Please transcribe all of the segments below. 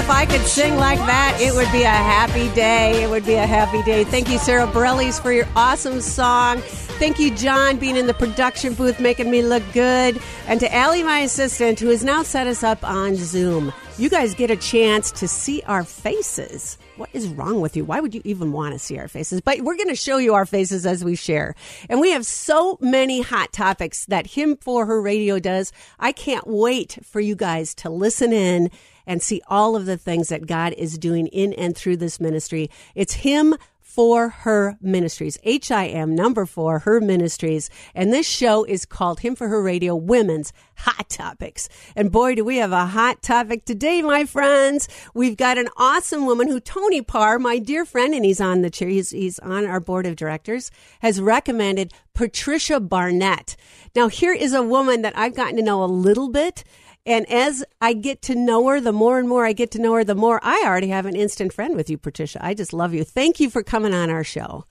if I could sing like that, it would be a happy day. It would be a happy day. Thank you, Sara Bareilles, for your awesome song. Thank you, John, being in the production booth, making me look good. And to Allie, my assistant, who has now set us up on Zoom. You guys get a chance to see our faces. What is wrong with you? Why would you even want to see our faces? But we're going to show you our faces as we share. And we have so many hot topics that Him for Her Radio does. I can't wait for you guys to listen in and see all of the things that God is doing in and through this ministry. It's Him for Her Ministries, H I M number four, Her Ministries. And this show is called Him for Her Radio Women's Hot Topics. And boy, do we have a hot topic today, my friends. We've got an awesome woman who Tony Parr, my dear friend, and he's on the chair, he's, he's on our board of directors, has recommended Patricia Barnett. Now, here is a woman that I've gotten to know a little bit. And as I get to know her, the more and more I get to know her, the more I already have an instant friend with you, Patricia. I just love you. Thank you for coming on our show.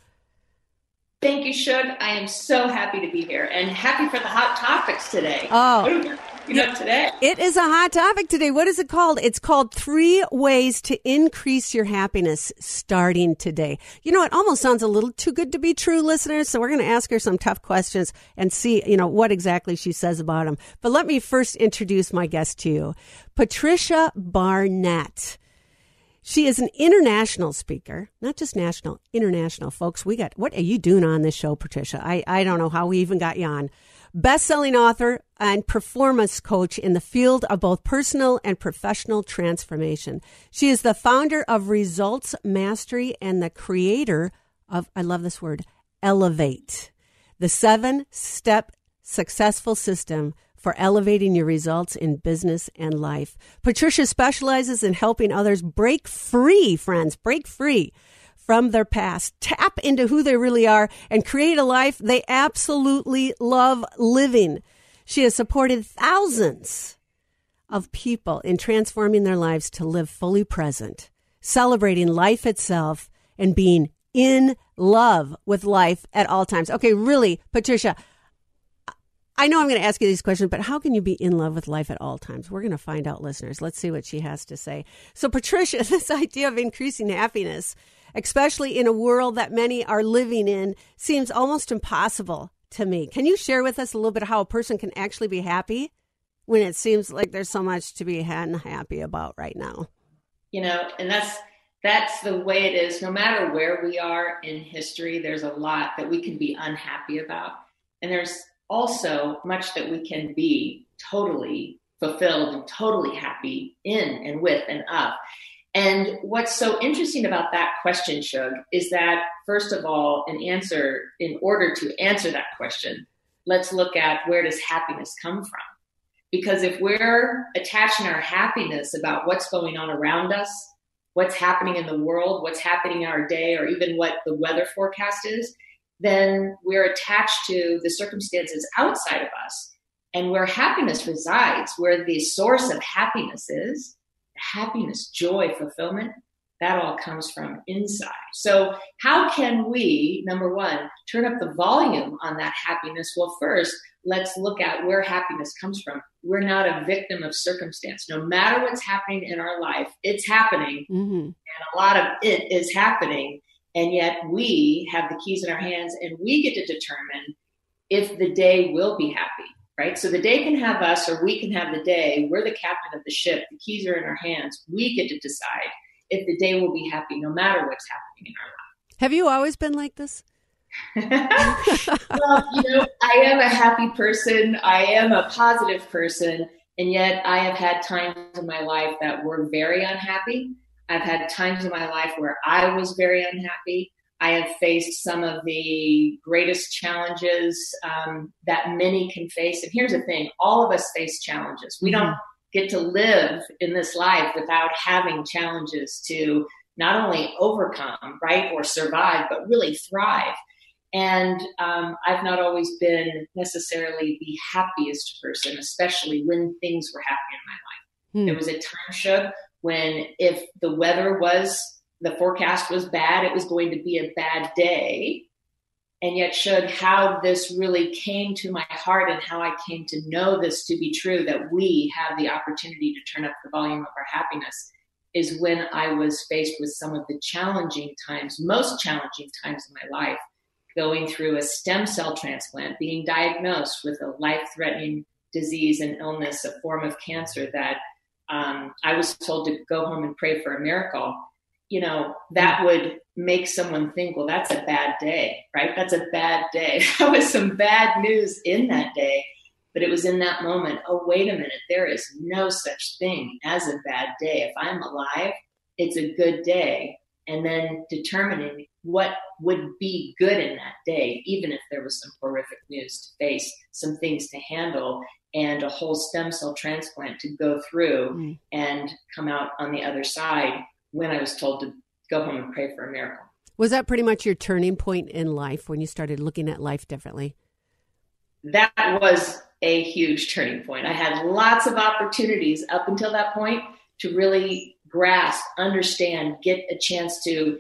Thank you, Shug. I am so happy to be here and happy for the hot topics today. Oh. Today? It is a hot topic today. What is it called? It's called Three Ways to Increase Your Happiness Starting Today. You know, it almost sounds a little too good to be true, listeners. So we're going to ask her some tough questions and see, you know, what exactly she says about them. But let me first introduce my guest to you, Patricia Barnett. She is an international speaker, not just national, international, folks. We got, what are you doing on this show, Patricia? I, I don't know how we even got you on. Best selling author and performance coach in the field of both personal and professional transformation. She is the founder of Results Mastery and the creator of, I love this word, Elevate, the seven step successful system for elevating your results in business and life. Patricia specializes in helping others break free, friends, break free from their past, tap into who they really are, and create a life they absolutely love living. She has supported thousands of people in transforming their lives to live fully present, celebrating life itself, and being in love with life at all times. Okay, really, Patricia, I know I'm going to ask you these questions, but how can you be in love with life at all times? We're going to find out, listeners. Let's see what she has to say. So, Patricia, this idea of increasing happiness, especially in a world that many are living in, seems almost impossible to me. Can you share with us a little bit how a person can actually be happy when it seems like there's so much to be unhappy about right now? You know, and that's that's the way it is. No matter where we are in history, there's a lot that we can be unhappy about. And there's also much that we can be totally fulfilled and totally happy in and with and of. And what's so interesting about that question, Shug, is that first of all, an answer, in order to answer that question, let's look at where does happiness come from? Because if we're attaching our happiness about what's going on around us, what's happening in the world, what's happening in our day, or even what the weather forecast is, then we're attached to the circumstances outside of us. And where happiness resides, where the source of happiness is, happiness, joy, fulfillment, that all comes from inside. So, how can we, number one, turn up the volume on that happiness? Well, first, let's look at where happiness comes from. We're not a victim of circumstance. No matter what's happening in our life, it's happening. Mm-hmm. And a lot of it is happening. And yet we have the keys in our hands and we get to determine if the day will be happy, right? So the day can have us or we can have the day. We're the captain of the ship. The keys are in our hands. We get to decide if the day will be happy no matter what's happening in our life. Have you always been like this? well, you know, I am a happy person. I am a positive person. And yet I have had times in my life that were very unhappy. I've had times in my life where I was very unhappy. I have faced some of the greatest challenges um, that many can face. And here's the thing all of us face challenges. We don't get to live in this life without having challenges to not only overcome, right, or survive, but really thrive. And um, I've not always been necessarily the happiest person, especially when things were happening in my life. Hmm. There was a time, Shug, when if the weather was, the forecast was bad, it was going to be a bad day. And yet, Shug, how this really came to my heart and how I came to know this to be true that we have the opportunity to turn up the volume of our happiness is when I was faced with some of the challenging times, most challenging times in my life, going through a stem cell transplant, being diagnosed with a life threatening disease and illness, a form of cancer that um, I was told to go home and pray for a miracle. You know, that would make someone think, well, that's a bad day, right? That's a bad day. That was some bad news in that day. But it was in that moment, oh, wait a minute, there is no such thing as a bad day. If I'm alive, it's a good day. And then determining what would be good in that day, even if there was some horrific news to face, some things to handle, and a whole stem cell transplant to go through Mm. and come out on the other side when I was told to go home and pray for a miracle. Was that pretty much your turning point in life when you started looking at life differently? that was a huge turning point. I had lots of opportunities up until that point to really grasp, understand, get a chance to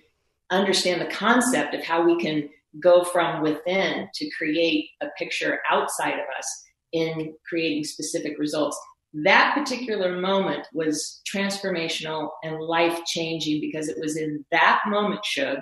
understand the concept of how we can go from within to create a picture outside of us in creating specific results. That particular moment was transformational and life changing because it was in that moment, Shug,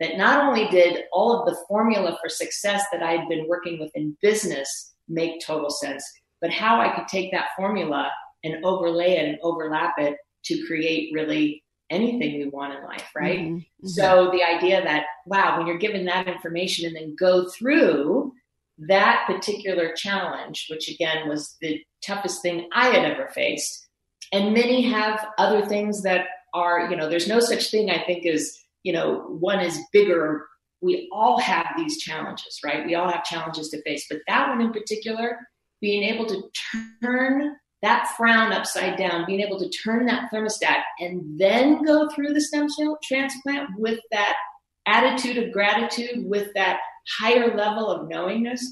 that not only did all of the formula for success that I had been working with in business make total sense, but how I could take that formula and overlay it and overlap it to create really anything we want in life, right? Mhm, mhm. So the idea that, wow, when you're given that information and then go through that particular challenge, which again was the toughest thing I had ever faced, and many have other things that are, you know, there's no such thing I think as, you know, one is bigger. We all have these challenges, right? We all have challenges to face, but that one in particular, being able to turn that frown upside down, being able to turn that thermostat and then go through the stem cell transplant with that attitude of gratitude, with that higher level of knowingness,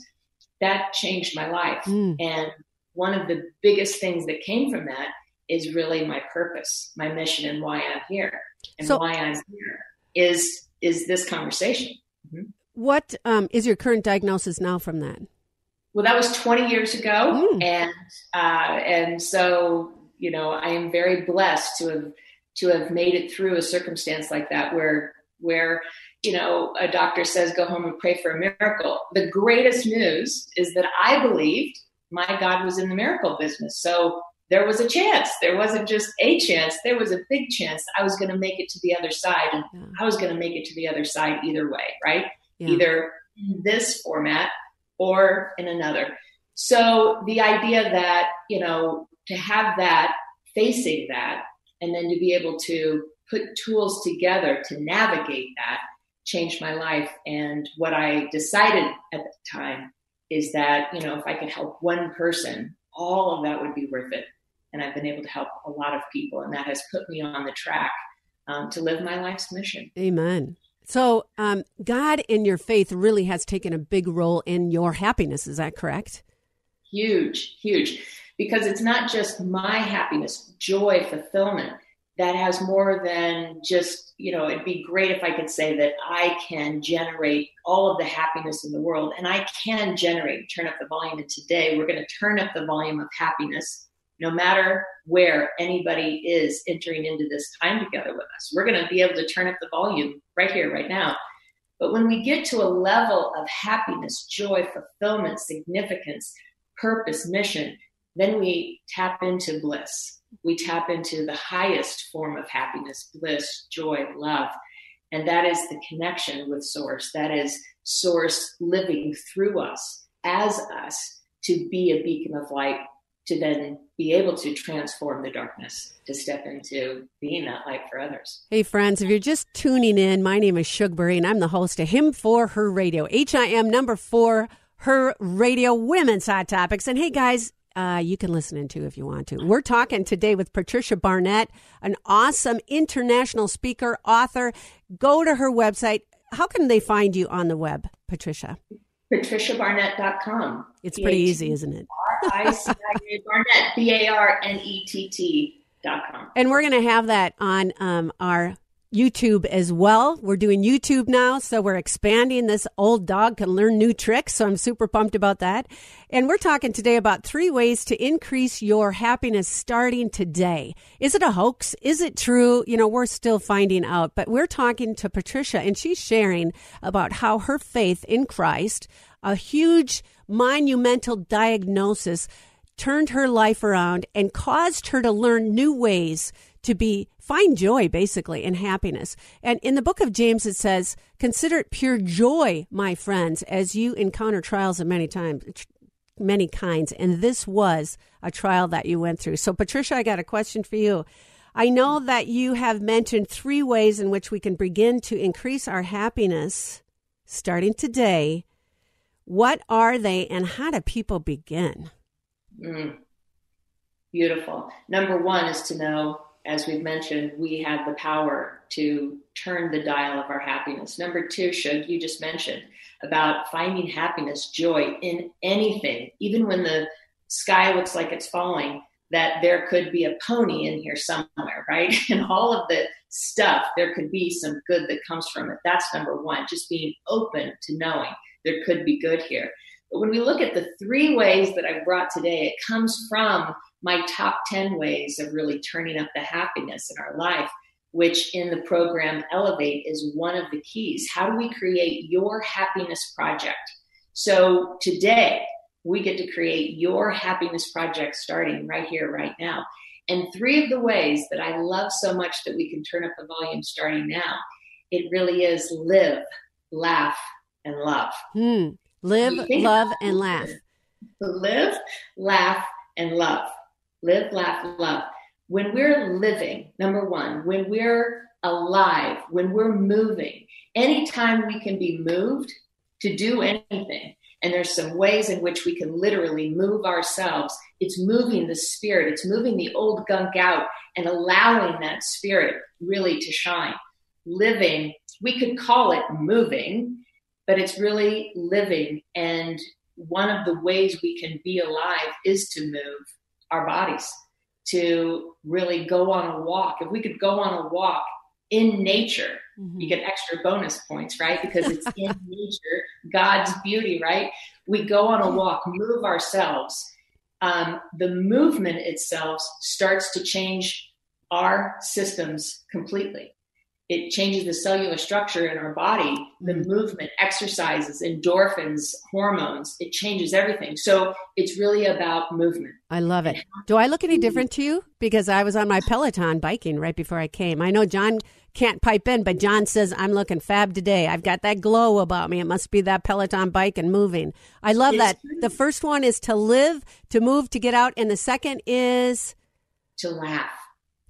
that changed my life. Mm. And one of the biggest things that came from that is really my purpose, my mission, and why I'm here. And So- why I'm here is is this conversation. What um, is your current diagnosis now from that? Well, that was 20 years ago, Mm. and uh, and so you know I am very blessed to have to have made it through a circumstance like that where where you know a doctor says go home and pray for a miracle. The greatest news is that I believed my God was in the miracle business, so there was a chance. There wasn't just a chance. There was a big chance I was going to make it to the other side, and Yeah. I was going to make it to the other side either way, right? Yeah. either in this format or in another. So the idea that, you know, to have that, facing that, and then to be able to put tools together to navigate that changed my life. And what I decided at the time is that, you know, if I could help one person, all of that would be worth it. And I've been able to help a lot of people, and that has put me on the track um, to live my life's mission. Amen. So, um, God in your faith really has taken a big role in your happiness. Is that correct? huge huge because it's not just my happiness joy fulfillment that has more than just you know it'd be great if i could say that i can generate all of the happiness in the world and i can generate turn up the volume and today we're going to turn up the volume of happiness no matter where anybody is entering into this time together with us we're going to be able to turn up the volume right here right now but when we get to a level of happiness joy fulfillment significance purpose, mission, then we tap into bliss. We tap into the highest form of happiness, bliss, joy, love. And that is the connection with Source. That is Source living through us, as us, to be a beacon of light to then be able to transform the darkness to step into being that light for others. Hey, friends, if you're just tuning in, my name is Shug Burry, and I'm the host of Him for Her Radio, HIM number four, Her Radio Women's Hot Topics. And hey, guys, uh, you can listen in too if you want to. We're talking today with Patricia Barnett, an awesome international speaker, author. Go to her website. How can they find you on the web, Patricia? PatriciaBarnett.com. It's pretty easy, isn't it? R-I-C-I-A Barnett, B-A-R-N-E-T-T dot com. And we're going to have that on um, our YouTube as well. We're doing YouTube now, so we're expanding. This old dog can learn new tricks, so I'm super pumped about that. And we're talking today about three ways to increase your happiness starting today. Is it a hoax? Is it true? You know, we're still finding out, but we're talking to Patricia, and she's sharing about how her faith in Christ, a huge monumental diagnosis, turned her life around and caused her to learn new ways to be find joy basically and happiness. And in the book of James it says, "Consider it pure joy, my friends, as you encounter trials of many times many kinds." And this was a trial that you went through. So Patricia, I got a question for you. I know that you have mentioned three ways in which we can begin to increase our happiness starting today. What are they and how do people begin? Mm. Beautiful. Number one is to know, as we've mentioned, we have the power to turn the dial of our happiness. Number two, Shug, you just mentioned about finding happiness, joy in anything, even when the sky looks like it's falling, that there could be a pony in here somewhere, right? And all of the stuff, there could be some good that comes from it. That's number one, just being open to knowing there could be good here. But when we look at the three ways that I brought today, it comes from my top 10 ways of really turning up the happiness in our life, which in the program Elevate is one of the keys. How do we create your happiness project? So today, we get to create your happiness project starting right here, right now. And three of the ways that I love so much that we can turn up the volume starting now, it really is live, laugh, and love. Hmm. Live, love, and laugh. Live, laugh, and love. Live, laugh, love. When we're living, number one, when we're alive, when we're moving, anytime we can be moved to do anything, and there's some ways in which we can literally move ourselves, it's moving the spirit, it's moving the old gunk out and allowing that spirit really to shine. Living, we could call it moving, but it's really living. And one of the ways we can be alive is to move our bodies, to really go on a walk. If we could go on a walk in nature, Mhm. you get extra bonus points, right? Because it's in nature, God's beauty, right? We go on a walk, move ourselves. Um, the movement itself starts to change our systems completely. It changes the cellular structure in our body, the mm. movement, exercises, endorphins, hormones. It changes everything. So it's really about movement. I love it. Do I look any different mm. to you? Because I was on my Peloton biking right before I came. I know John can't pipe in, but John says I'm looking fab today. I've got that glow about me. It must be that Peloton bike and moving. I love It's that. The first one is to live, to move, to get out, and the second is to laugh,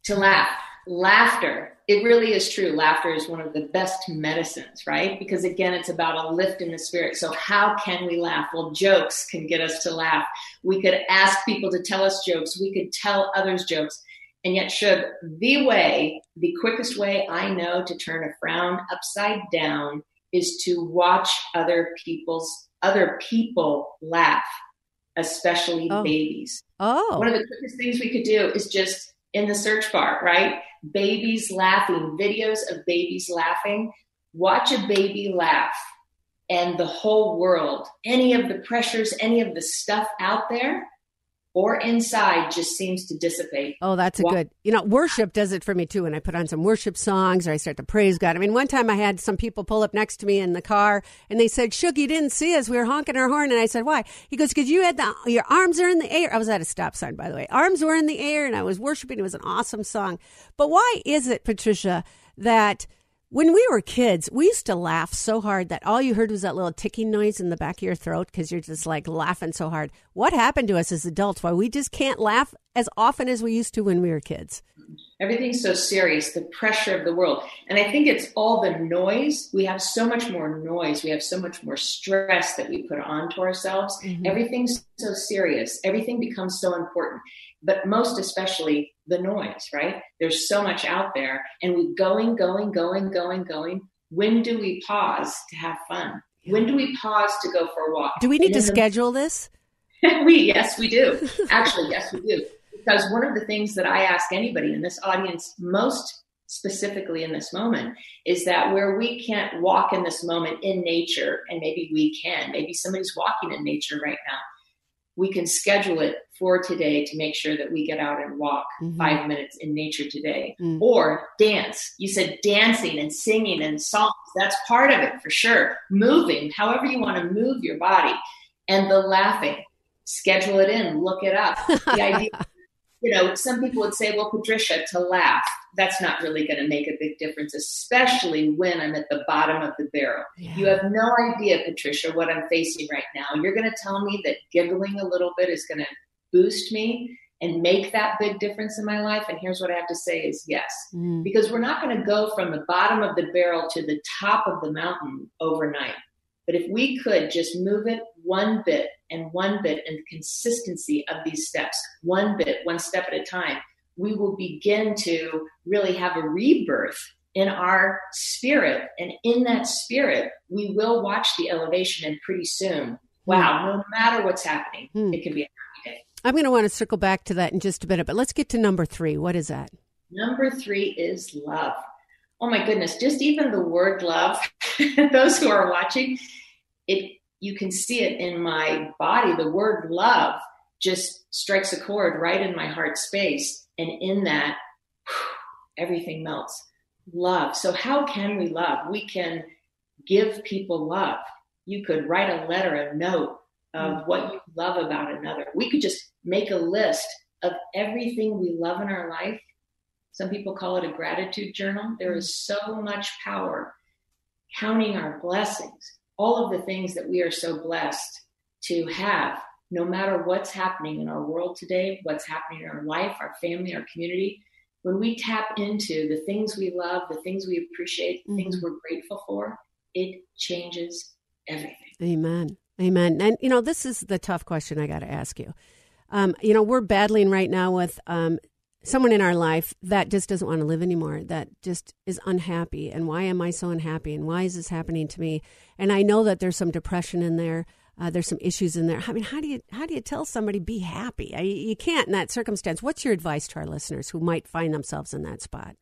to laugh. Laughter, it really is true. Laughter is one of the best medicines, right? Because again, it's about a lift in the spirit. So, how can we laugh? Well, jokes can get us to laugh. We could ask people to tell us jokes, we could tell others jokes. And yet, should the way, the quickest way I know to turn a frown upside down is to watch other people's other people laugh, especially Oh. babies oh, one of the quickest things we could do is just in the search bar, right? Babies laughing, videos of babies laughing. Watch a baby laugh, and the whole world, any of the pressures, any of the stuff out there or inside just seems to dissipate. Oh, that's a good. You know, worship does it for me too. When I put on some worship songs or I start to praise God. I mean, one time I had some people pull up next to me in the car and they said, "Shug, you didn't see us. We were honking our horn." And I said, "Why?" He goes, "Because you had the your arms are in the air." I was at a stop sign, by the way. Arms were in the air, and I was worshiping. It was an awesome song. But why is it, Patricia, that When we were kids, we used to laugh so hard that all you heard was that little ticking noise in the back of your throat because you're just like laughing so hard. What happened to us as adults? Why we just can't laugh as often as we used to when we were kids? Everything's so serious, the pressure of the world. And I think it's all the noise. We have so much more noise. We have so much more stress that we put onto ourselves. Mm-hmm. Everything's so serious. Everything becomes so important. But most especially the noise, right? There's so much out there and we're going, going, going, going, going. When do we pause to have fun? When do we pause to go for a walk? Do we need to in the- schedule this? we yes we do actually yes we do because one of the things that i ask anybody in this audience most specifically in this moment is that where we can't walk in this moment in nature and maybe we can maybe somebody's walking in nature right now we can schedule it for today to make sure that we get out and walk Mhm. five minutes in nature today. Mm. or dance. You said dancing and singing and songs. That's part of it for sure. Moving however you want to move your body. And the laughing. Schedule it in. Look it up. The idea you know some people would say well patricia to laugh that's not really going to make a big difference especially when i'm at the bottom of the barrel you have no idea patricia what i'm facing right now you're going to tell me that giggling a little bit is going to boost me and make that big difference in my life and here's what i have to say is yes Mm. because we're not going to go from the bottom of the barrel to the top of the mountain overnight. But if we could just move it one bit and one bit and consistency of these steps, one bit, one step at a time, we will begin to really have a rebirth in our spirit. And in that spirit, we will watch the elevation and pretty soon, wow, no matter what's happening, Hmm. it can be a happy day. I'm going to want to circle back to that in just a minute, but let's get to number three. What is that? Number three is love. Oh my goodness, just even the word love, those who are watching, it you can see it in my body. The word love just strikes a chord right in my heart space. And in that, everything melts. Love. So, how can we love? We can give people love. You could write a letter, a note of mm. what you love about another. We could just make a list of everything we love in our life. Some people call it a gratitude journal. There mm. is so much power counting our blessings, all of the things that we are so blessed to have, no matter what's happening in our world today, what's happening in our life, our family, our community. When we tap into the things we love, the things we appreciate, the things we're grateful for, it changes everything. Amen. Amen. And, you know, this is the tough question I got to ask you. Um, you know, we're battling right now with um, someone in our life that just doesn't want to live anymore, that just is unhappy. And why am I so unhappy? And why is this happening to me? And I know that there's some depression in there. Uh, there's some issues in there. I mean, how do you how do you tell somebody be happy? I, you can't in that circumstance. What's your advice to our listeners who might find themselves in that spot?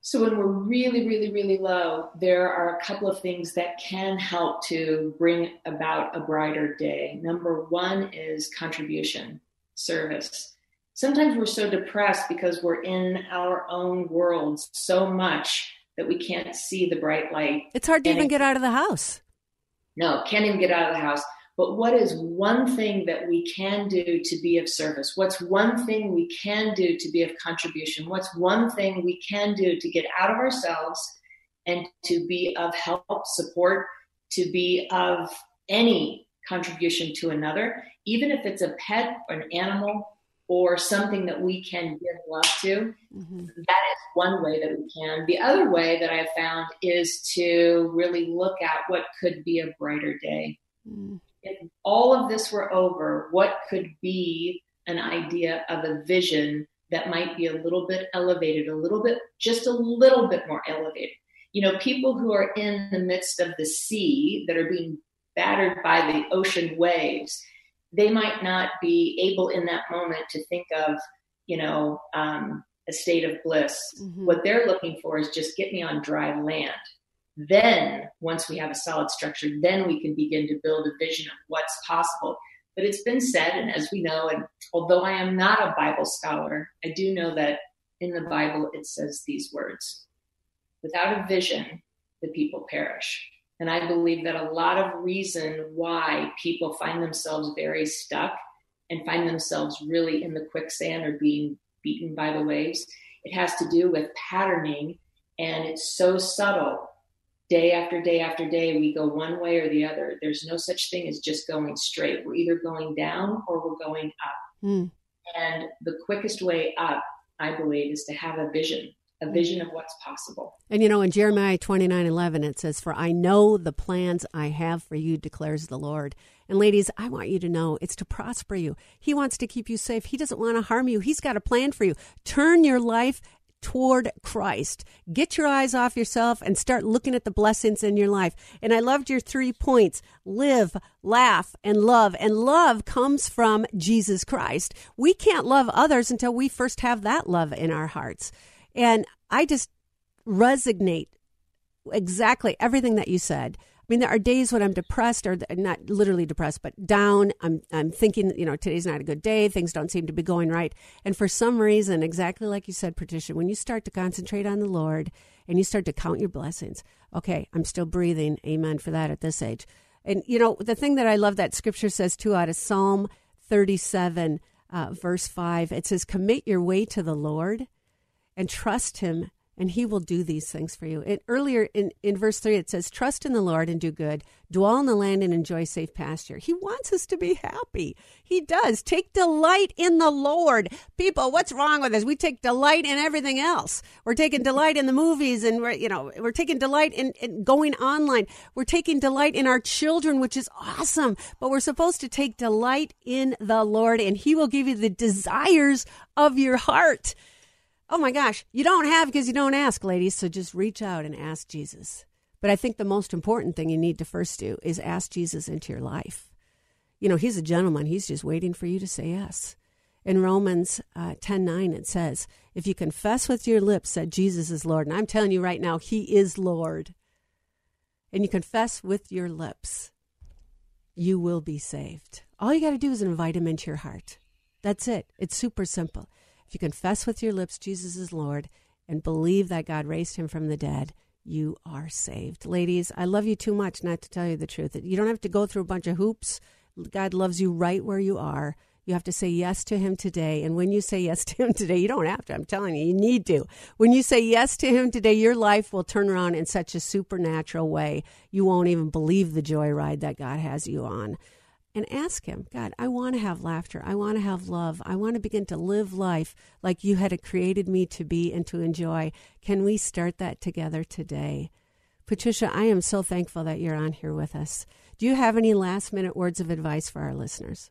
So when we're really, really, really low, there are a couple of things that can help to bring about a brighter day. Number one is contribution, service. Sometimes we're so depressed because we're in our own worlds so much that we can't see the bright light. It's hard to And even it- get out of the house. No, can't even get out of the house. But what is one thing that we can do to be of service? What's one thing we can do to be of contribution? What's one thing we can do to get out of ourselves and to be of help, support, to be of any contribution to another, even if it's a pet or an animal or something that we can give love to? Mhm. that is one way that we can. The other way that I have found is to really look at what could be a brighter day. Mm. If all of this were over, what could be an idea of a vision that might be a little bit elevated, a little bit, just a little bit more elevated? You know, people who are in the midst of the sea that are being battered by the ocean waves, they might not be able in that moment to think of, you know, um, a state of bliss. Mhm. What they're looking for is just get me on dry land. Then, once we have a solid structure, then we can begin to build a vision of what's possible. But it's been said, and as we know, and although I am not a Bible scholar, I do know that in the Bible it says these words Without a vision, the people perish. And I believe that a lot of reason why people find themselves very stuck and find themselves really in the quicksand or being beaten by the waves, it has to do with patterning And it's so subtle. Day after day after day, we go one way or the other. There's no such thing as just going straight. We're either going down or we're going up. Mm. And the quickest way up, I believe, is to have a vision, a vision of what's possible. And you know, in Jeremiah twenty nine eleven, it says, For I know the plans I have for you, declares the Lord. And ladies, I want you to know it's to prosper you. He wants to keep you safe. He doesn't want to harm you. He's got a plan for you. Turn your life toward Christ. Get your eyes off yourself and start looking at the blessings in your life. And I loved your three points live, laugh, and love. And love comes from Jesus Christ. We can't love others until we first have that love in our hearts. And I just resonate exactly everything that you said. I mean, there are days when I'm depressed, or not literally depressed, but down. I'm I'm thinking, you know, today's not a good day. Things don't seem to be going right, and for some reason, exactly like you said, Patricia, when you start to concentrate on the Lord and you start to count your blessings, okay, I'm still breathing. Amen for that at this age. And you know, the thing that I love that Scripture says too, out of Psalm 37, uh, verse five, it says, "Commit your way to the Lord, and trust Him." and he will do these things for you. And earlier in, in verse 3, it says, Trust in the Lord and do good, dwell in the land and enjoy safe pasture. He wants us to be happy. He does. Take delight in the Lord. People, what's wrong with us? We take delight in everything else. We're taking delight in the movies and we're, you know, we're taking delight in, in going online. We're taking delight in our children, which is awesome. But we're supposed to take delight in the Lord and he will give you the desires of your heart. Oh my gosh, you don't have because you don't ask, ladies. So just reach out and ask Jesus. But I think the most important thing you need to first do is ask Jesus into your life. You know, he's a gentleman. He's just waiting for you to say yes. In Romans uh, 10 9, it says, If you confess with your lips that Jesus is Lord, and I'm telling you right now, he is Lord, and you confess with your lips, you will be saved. All you got to do is invite him into your heart. That's it. It's super simple. If you confess with your lips Jesus is Lord and believe that God raised him from the dead, you are saved. Ladies, I love you too much not to tell you the truth. You don't have to go through a bunch of hoops. God loves you right where you are. You have to say yes to him today. And when you say yes to him today, you don't have to. I'm telling you, you need to. When you say yes to him today, your life will turn around in such a supernatural way. You won't even believe the joyride that God has you on and ask Him, God, I want to have laughter. I want to have love. I want to begin to live life like you had created me to be and to enjoy. Can we start that together today? Patricia, I am so thankful that you're on here with us. Do you have any last minute words of advice for our listeners?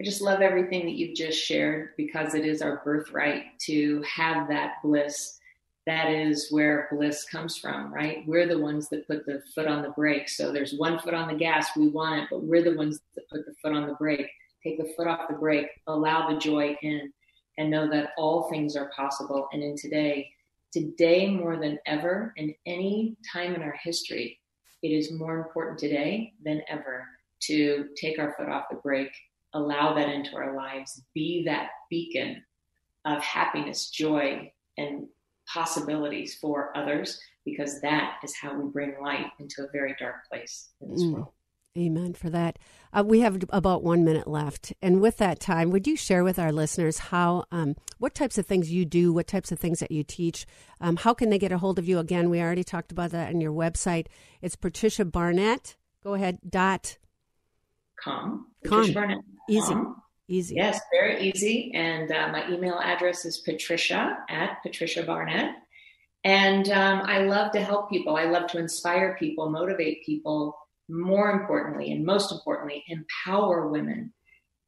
I just love everything that you've just shared because it is our birthright to have that bliss that is where bliss comes from, right? We're the ones that put the foot on the brake. So there's one foot on the gas, we want it, but we're the ones that put the foot on the brake. Take the foot off the brake, allow the joy in, and know that all things are possible. And in today, today more than ever, in any time in our history, it is more important today than ever to take our foot off the brake, allow that into our lives, be that beacon of happiness, joy, and possibilities for others because that is how we bring light into a very dark place in this Mm. world. Amen for that. Uh, we have about one minute left, and with that time, would you share with our listeners how, um, what types of things you do, what types of things that you teach? Um, how can they get a hold of you? Again, we already talked about that on your website. It's Patricia Barnett. Go ahead. Dot Com. Com. Patricia Barnett. Easy. Com. Easy. Yes, very easy. And uh, my email address is patricia at Patricia Barnett. And um, I love to help people. I love to inspire people, motivate people. More importantly, and most importantly, empower women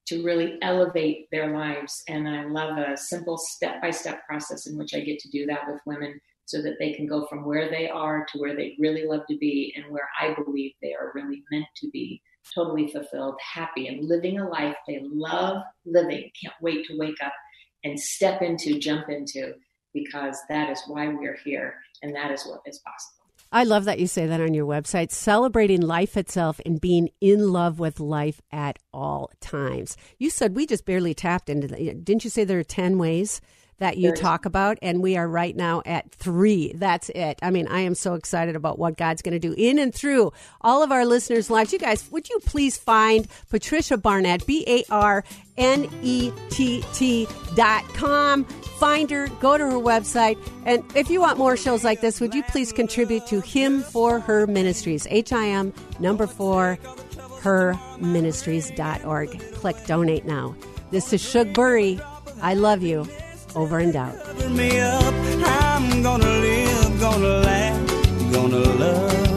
to really elevate their lives. And I love a simple step by step process in which I get to do that with women so that they can go from where they are to where they really love to be and where I believe they are really meant to be totally fulfilled, happy, and living a life they love living. Can't wait to wake up and step into, jump into, because that is why we are here and that is what is possible. I love that you say that on your website, celebrating life itself and being in love with life at all times. You said we just barely tapped into that. Didn't you say there are 10 ways that you talk about, and we are right now at three. That's it. I mean, I am so excited about what God's going to do in and through all of our listeners' lives. You guys, would you please find Patricia Barnett, B A R N E T T dot com. Find her, go to her website, and if you want more shows like this, would you please contribute to Him for Her Ministries? H I M number four herministries.org. Click donate now. This is Shug Burry. I love you. Over and out. Up. I'm gonna live, gonna laugh, gonna love.